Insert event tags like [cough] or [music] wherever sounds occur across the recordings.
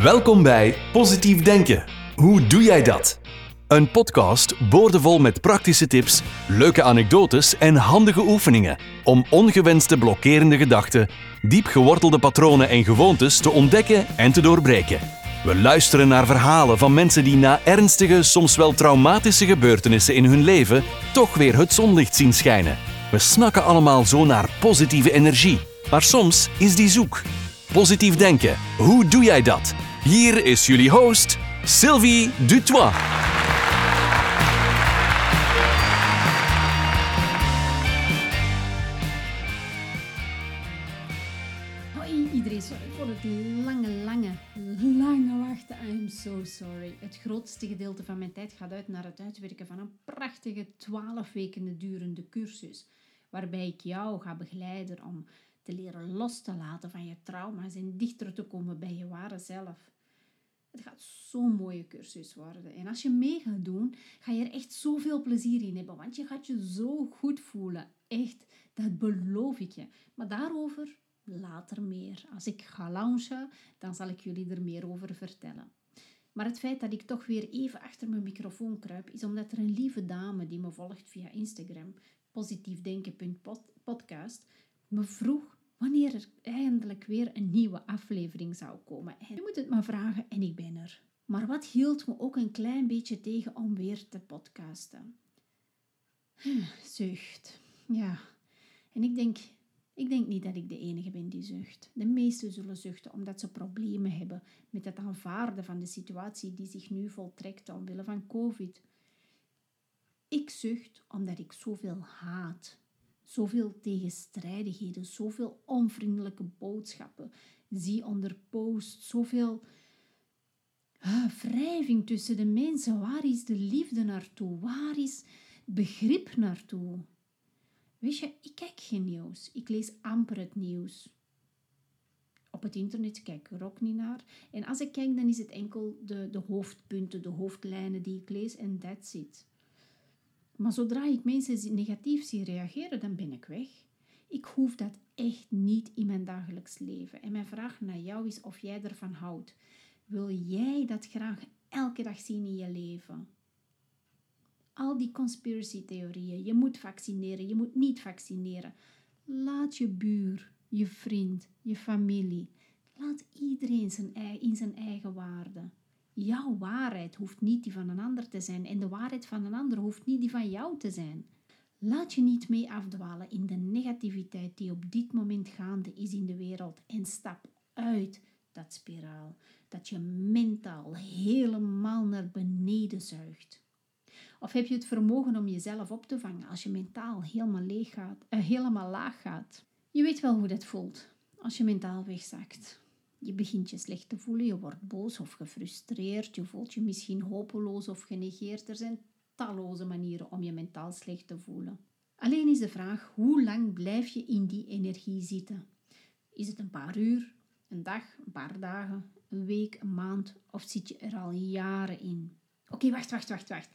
Welkom bij Positief Denken. Hoe doe jij dat? Een podcast boordevol met praktische tips, leuke anekdotes en handige oefeningen om ongewenste blokkerende gedachten, diep gewortelde patronen en gewoontes te ontdekken en te doorbreken. We luisteren naar verhalen van mensen die na ernstige, soms wel traumatische gebeurtenissen in hun leven toch weer het zonlicht zien schijnen. We snakken allemaal zo naar positieve energie, maar soms is die zoek. Positief denken, hoe doe jij dat? Hier is jullie host, Sylvie Dutois. Hoi iedereen, sorry voor het lange, lange, lange wachten. I'm so sorry. Het grootste gedeelte van mijn tijd gaat uit naar het uitwerken van een prachtige 12 weken durende cursus. Waarbij ik jou ga begeleiden om te leren los te laten van je trauma's en dichter te komen bij je ware zelf. Het gaat zo'n mooie cursus worden. En als je mee gaat doen, ga je er echt zoveel plezier in hebben. Want je gaat je zo goed voelen. Echt, dat beloof ik je. Maar daarover later meer. Als ik ga launchen, dan zal ik jullie er meer over vertellen. Maar het feit dat ik toch weer even achter mijn microfoon kruip, is omdat er een lieve dame die me volgt via Instagram, positiefdenken.podcast, me vroeg wanneer er eindelijk weer een nieuwe aflevering zou komen. En je moet het maar vragen en ik ben er. Maar wat hield me ook een klein beetje tegen om weer te podcasten? Hm, Zucht. Ja. En ik denk, ik denk niet dat ik de enige ben die zucht. De meesten zullen zuchten omdat ze problemen hebben met het aanvaarden van de situatie die zich nu voltrekt omwille van COVID. Ik zucht omdat ik zoveel haat, zoveel tegenstrijdigheden, zoveel onvriendelijke boodschappen zie onder posts, zoveel ah, wrijving tussen de mensen. Waar is de liefde naartoe? Waar is begrip naartoe? Weet je, ik kijk geen nieuws. Ik lees amper het nieuws. Op het internet kijk ik er ook niet naar. En als ik kijk, dan is het enkel de, de hoofdpunten, de hoofdlijnen die ik lees en that's it. Maar zodra ik mensen negatief zie reageren, dan ben ik weg. Ik hoef dat echt niet in mijn dagelijks leven. En mijn vraag naar jou is of jij ervan houdt. Wil jij dat graag elke dag zien in je leven? Al die conspiracy-theorieën, je moet vaccineren, je moet niet vaccineren. Laat je buur, je vriend, je familie, laat iedereen in zijn eigen waarde. Jouw waarheid hoeft niet die van een ander te zijn en de waarheid van een ander hoeft niet die van jou te zijn. Laat je niet mee afdwalen in de negativiteit die op dit moment gaande is in de wereld en stap uit dat spiraal dat je mentaal helemaal naar beneden zuigt. Of heb je het vermogen om jezelf op te vangen als je mentaal helemaal, leeg gaat, uh, helemaal laag gaat? Je weet wel hoe dat voelt als je mentaal wegzakt. Je begint je slecht te voelen, je wordt boos of gefrustreerd, je voelt je misschien hopeloos of genegeerd. Er zijn talloze manieren om je mentaal slecht te voelen. Alleen is de vraag, hoe lang blijf je in die energie zitten? Is het een paar uur, een dag, een paar dagen, een week, een maand of zit je er al jaren in? Oké, wacht, wacht, wacht, wacht.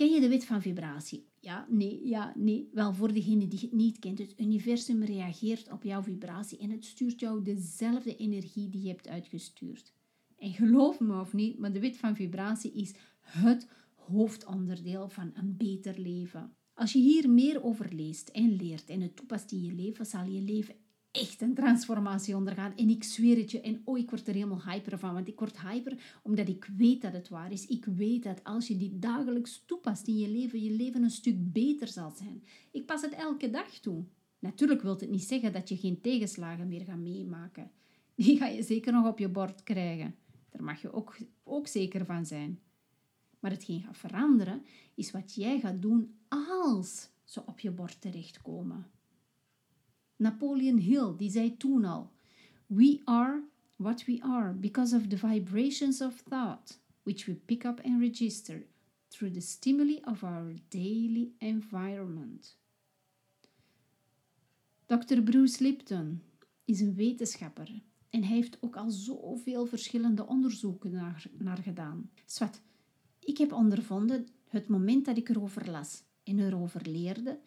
Ken je de wet van vibratie? Ja, nee, ja, nee. Wel, voor degene die het niet kent, het universum reageert op jouw vibratie en het stuurt jou dezelfde energie die je hebt uitgestuurd. En geloof me of niet, maar de wet van vibratie is het hoofdonderdeel van een beter leven. Als je hier meer over leest en leert en het toepast in je leven, zal je leven echt een transformatie ondergaan. En ik zweer het je. En oh, ik word er helemaal hyper van. Want ik word hyper omdat ik weet dat het waar is. Ik weet dat als je dit dagelijks toepast in je leven, je leven een stuk beter zal zijn. Ik pas het elke dag toe. Natuurlijk wil het niet zeggen dat je geen tegenslagen meer gaat meemaken. Die ga je zeker nog op je bord krijgen. Daar mag je ook, ook zeker van zijn. Maar hetgeen gaat veranderen, is wat jij gaat doen als ze op je bord terechtkomen. Napoleon Hill, die zei toen al: We are what we are because of the vibrations of thought, which we pick up and register through the stimuli of our daily environment. Dr. Bruce Lipton is een wetenschapper en hij heeft ook al zoveel verschillende onderzoeken naar, naar gedaan. Swat, ik heb ondervonden, het moment dat ik erover las en erover leerde,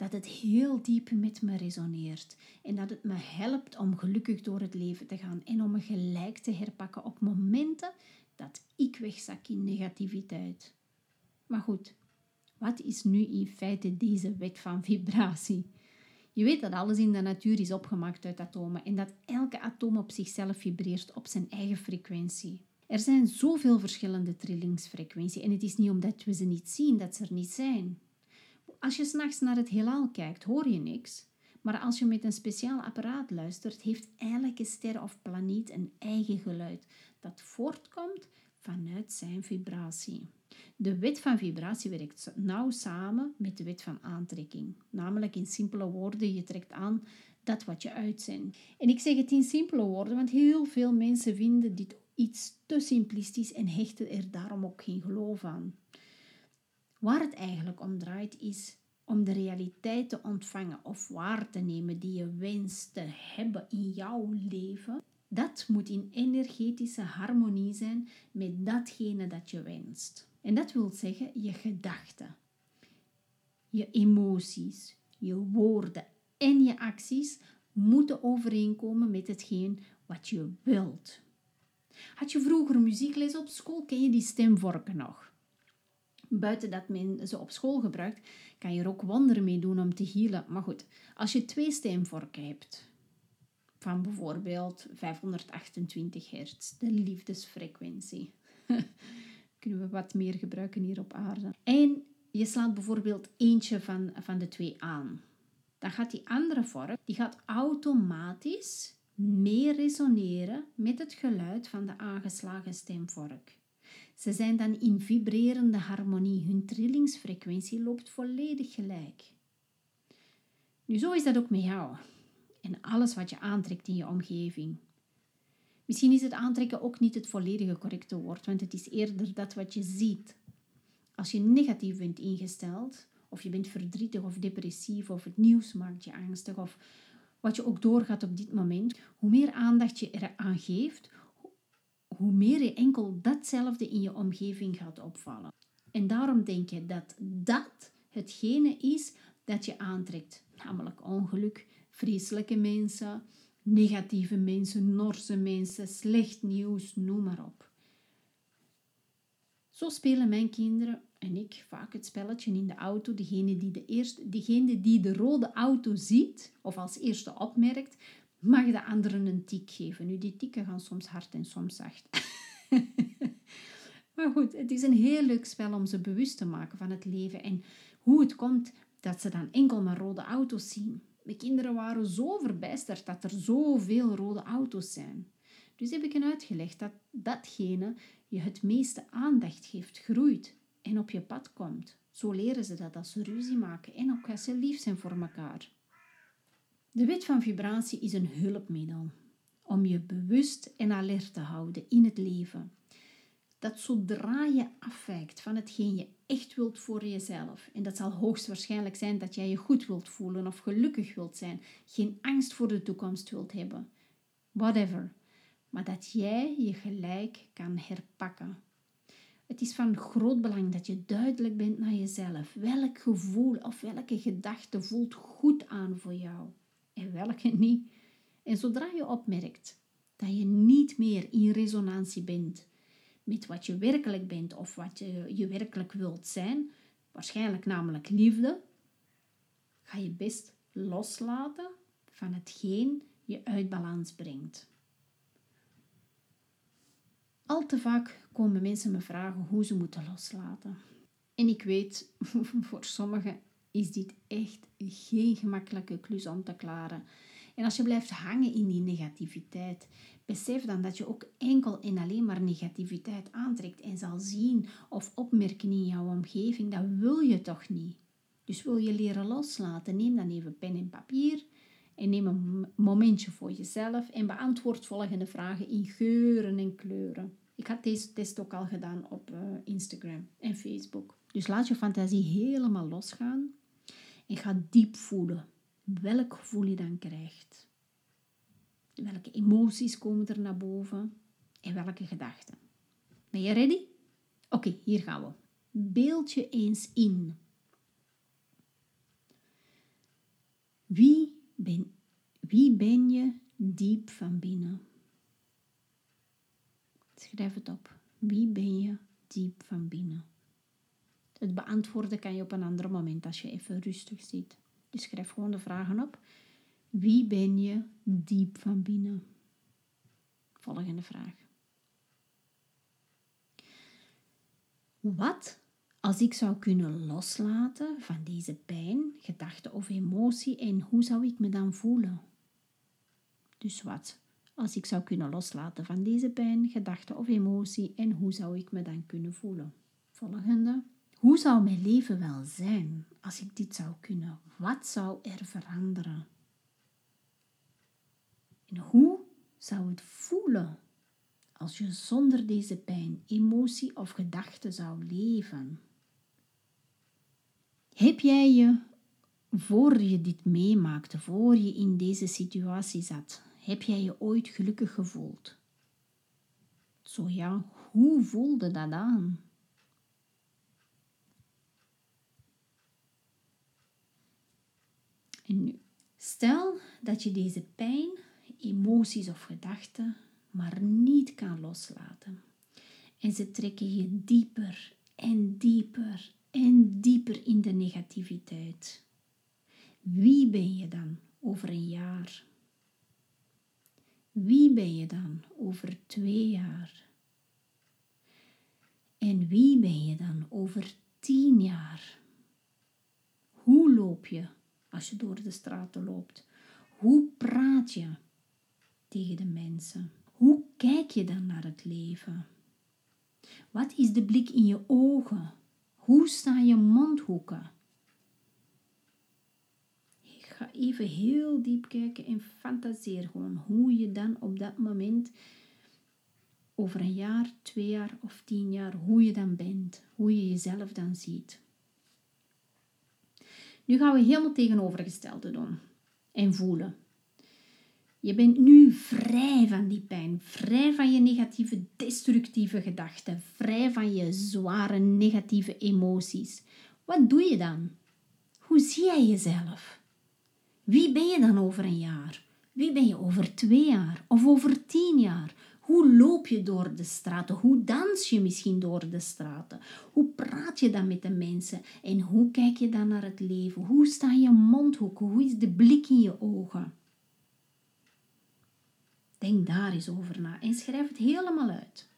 dat het heel diep met me resoneert en dat het me helpt om gelukkig door het leven te gaan en om me gelijk te herpakken op momenten dat ik wegzak in negativiteit. Maar goed, wat is nu in feite deze wet van vibratie? Je weet dat alles in de natuur is opgemaakt uit atomen en dat elke atoom op zichzelf vibreert op zijn eigen frequentie. Er zijn zoveel verschillende trillingsfrequenties en het is niet omdat we ze niet zien dat ze er niet zijn. Als je s'nachts naar het heelal kijkt, hoor je niks. Maar als je met een speciaal apparaat luistert, heeft elke ster of planeet een eigen geluid dat voortkomt vanuit zijn vibratie. De wet van vibratie werkt nauw samen met de wet van aantrekking. Namelijk in simpele woorden, je trekt aan dat wat je uitzendt. En ik zeg het in simpele woorden, want heel veel mensen vinden dit iets te simplistisch en hechten er daarom ook geen geloof aan. Waar het eigenlijk om draait is om de realiteit te ontvangen of waar te nemen die je wenst te hebben in jouw leven. Dat moet in energetische harmonie zijn met datgene dat je wenst. En dat wil zeggen je gedachten, je emoties, je woorden en je acties moeten overeenkomen met hetgeen wat je wilt. Had je vroeger muziekles op school, ken je die stemvorken nog? Buiten dat men ze op school gebruikt, kan je er ook wonderen mee doen om te healen. Maar goed, als je twee stemvorken hebt, van bijvoorbeeld 528 hertz, de liefdesfrequentie, [laughs] kunnen we wat meer gebruiken hier op aarde. En je slaat bijvoorbeeld eentje van, van de twee aan. Dan gaat die andere vork, die gaat automatisch meer resoneren met het geluid van de aangeslagen stemvork. Ze zijn dan in vibrerende harmonie. Hun trillingsfrequentie loopt volledig gelijk. Nu, zo is dat ook met jou en alles wat je aantrekt in je omgeving. Misschien is het aantrekken ook niet het volledige correcte woord, want het is eerder dat wat je ziet. Als je negatief bent ingesteld, of je bent verdrietig of depressief, of het nieuws maakt je angstig, of wat je ook doorgaat op dit moment, hoe meer aandacht je eraan geeft, hoe meer je enkel datzelfde in je omgeving gaat opvallen. En daarom denk je dat dat hetgene is dat je aantrekt, namelijk ongeluk, vreselijke mensen, negatieve mensen, Norse mensen, slecht nieuws, noem maar op. Zo spelen mijn kinderen en ik vaak het spelletje in de auto. Degene die de, eerste, degene die de rode auto ziet of als eerste opmerkt, mag de anderen een tik geven. Nu, die tikken gaan soms hard en soms zacht. [laughs] maar goed, het is een heel leuk spel om ze bewust te maken van het leven en hoe het komt dat ze dan enkel maar rode auto's zien. Mijn kinderen waren zo verbijsterd dat er zoveel rode auto's zijn. Dus heb ik hen uitgelegd dat datgene je het meeste aandacht geeft, groeit en op je pad komt. Zo leren ze dat als ze ruzie maken en ook als ze lief zijn voor elkaar. De wet van vibratie is een hulpmiddel om je bewust en alert te houden in het leven. Dat zodra je afwijkt van hetgeen je echt wilt voor jezelf, en dat zal hoogstwaarschijnlijk zijn dat jij je goed wilt voelen of gelukkig wilt zijn, geen angst voor de toekomst wilt hebben, whatever, maar dat jij je gelijk kan herpakken. Het is van groot belang dat je duidelijk bent naar jezelf. Welk gevoel of welke gedachte voelt goed aan voor jou welke niet. En zodra je opmerkt dat je niet meer in resonantie bent met wat je werkelijk bent of wat je, je werkelijk wilt zijn, waarschijnlijk namelijk liefde, ga je best loslaten van hetgeen je uit balans brengt. Al te vaak komen mensen me vragen hoe ze moeten loslaten. En ik weet, [laughs] voor sommigen is dit echt geen gemakkelijke klus om te klaren. En als je blijft hangen in die negativiteit, besef dan dat je ook enkel en alleen maar negativiteit aantrekt en zal zien of opmerken in jouw omgeving. Dat wil je toch niet. Dus wil je leren loslaten, neem dan even pen en papier en neem een momentje voor jezelf en beantwoord volgende vragen in geuren en kleuren. Ik had deze test ook al gedaan op uh, Instagram en Facebook. Dus laat je fantasie helemaal losgaan en ga diep voelen welk gevoel je dan krijgt. Welke emoties komen er naar boven en welke gedachten. Ben je ready? Oké, hier gaan we. Beeld je eens in. Wie ben, wie ben je diep van binnen? Schrijf het op. Wie ben je diep van binnen? Het beantwoorden kan je op een ander moment als je even rustig zit. Dus schrijf gewoon de vragen op. Wie ben je diep van binnen? Volgende vraag. Wat als ik zou kunnen loslaten van deze pijn, gedachte of emotie en hoe zou ik me dan voelen? Dus wat als ik zou kunnen loslaten van deze pijn, gedachte of emotie en hoe zou ik me dan kunnen voelen? Volgende. Hoe zou mijn leven wel zijn als ik dit zou kunnen? Wat zou er veranderen? En hoe zou het voelen als je zonder deze pijn, emotie of gedachte zou leven? Heb jij je, voor je dit meemaakte, voor je in deze situatie zat, heb jij je ooit gelukkig gevoeld? Zo ja, hoe voelde dat aan? Stel dat je deze pijn, emoties of gedachten maar niet kan loslaten. En ze trekken je dieper en dieper en dieper in de negativiteit. Wie ben je dan over een jaar? Wie ben je dan over twee jaar? En wie ben je dan over tien jaar? Hoe loop je als je door de straten loopt? Hoe praat je tegen de mensen? Hoe kijk je dan naar het leven? Wat is de blik in je ogen? Hoe staan je mondhoeken? Ik ga even heel diep kijken en fantaseer gewoon hoe je dan op dat moment over een jaar, twee jaar of tien jaar, hoe je dan bent, hoe je jezelf dan ziet. Nu gaan we helemaal tegenovergestelde doen en voelen. Je bent nu vrij van die pijn, vrij van je negatieve, destructieve gedachten, vrij van je zware negatieve emoties. Wat doe je dan? Hoe zie jij jezelf? Wie ben je dan over een jaar? Wie ben je over twee jaar of over tien jaar? Hoe loop je door de straten? Hoe dans je misschien door de straten? Hoe praat je dan met de mensen? En hoe kijk je dan naar het leven? Hoe staan je mondhoeken? Hoe is de blik in je ogen? Denk daar eens over na en schrijf het helemaal uit.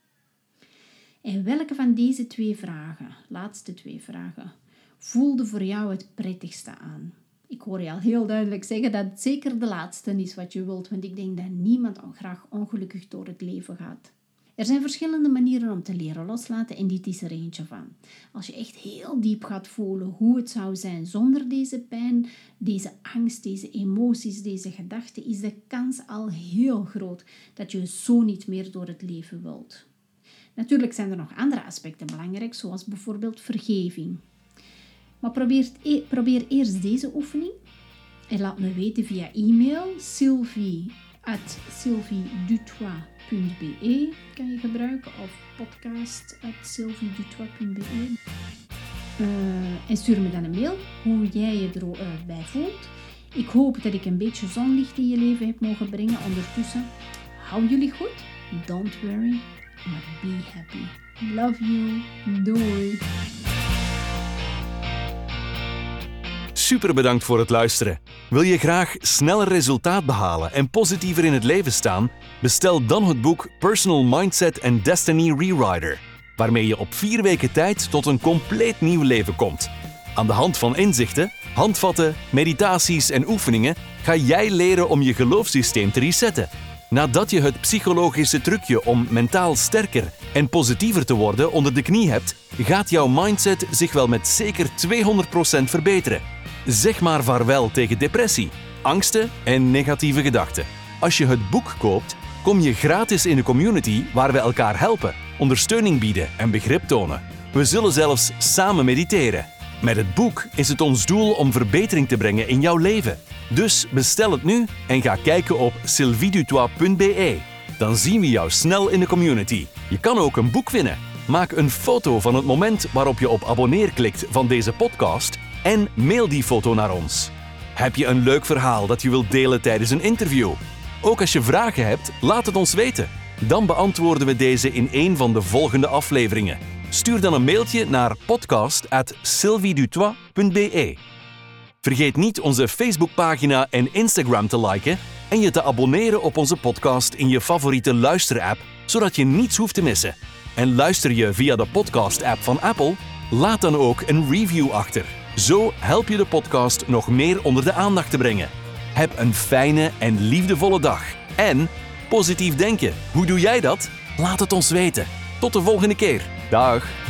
En welke van deze twee vragen, laatste twee vragen, voelde voor jou het prettigste aan? Ik hoor je al heel duidelijk zeggen dat het zeker de laatste is wat je wilt, want ik denk dat niemand graag ongelukkig door het leven gaat. Er zijn verschillende manieren om te leren loslaten en dit is er eentje van. Als je echt heel diep gaat voelen hoe het zou zijn zonder deze pijn, deze angst, deze emoties, deze gedachten, is de kans al heel groot dat je zo niet meer door het leven wilt. Natuurlijk zijn er nog andere aspecten belangrijk, zoals bijvoorbeeld vergeving. Maar probeer, e-, probeer eerst deze oefening en laat me weten via e-mail sylvie at kan je gebruiken of podcast uh, en stuur me dan een mail hoe jij je erbij uh, voelt. Ik hoop dat ik een beetje zonlicht in je leven heb mogen brengen. Ondertussen, hou jullie goed. Don't worry, be happy. Love you. Doei. Super bedankt voor het luisteren. Wil je graag sneller resultaat behalen en positiever in het leven staan? Bestel dan het boek Personal Mindset and Destiny Rewriter, waarmee je op vier weken tijd tot een compleet nieuw leven komt. Aan de hand van inzichten, handvatten, meditaties en oefeningen ga jij leren om je geloofssysteem te resetten. Nadat je het psychologische trucje om mentaal sterker en positiever te worden onder de knie hebt, gaat jouw mindset zich wel met zeker 200% verbeteren. Zeg maar vaarwel tegen depressie, angsten en negatieve gedachten. Als je het boek koopt, kom je gratis in de community waar we elkaar helpen, ondersteuning bieden en begrip tonen. We zullen zelfs samen mediteren. Met het boek is het ons doel om verbetering te brengen in jouw leven. Dus bestel het nu en ga kijken op sylviedutois.be. Dan zien we jou snel in de community. Je kan ook een boek winnen. Maak een foto van het moment waarop je op abonneer klikt van deze podcast en mail die foto naar ons. Heb je een leuk verhaal dat je wilt delen tijdens een interview? Ook als je vragen hebt, laat het ons weten. Dan beantwoorden we deze in een van de volgende afleveringen. Stuur dan een mailtje naar podcast@sylviedutois.be. Vergeet niet onze Facebookpagina en Instagram te liken en je te abonneren op onze podcast in je favoriete luisterapp, zodat je niets hoeft te missen. En luister je via de podcast-app van Apple? Laat dan ook een review achter. Zo help je de podcast nog meer onder de aandacht te brengen. Heb een fijne en liefdevolle dag. En positief denken. Hoe doe jij dat? Laat het ons weten. Tot de volgende keer. Dag.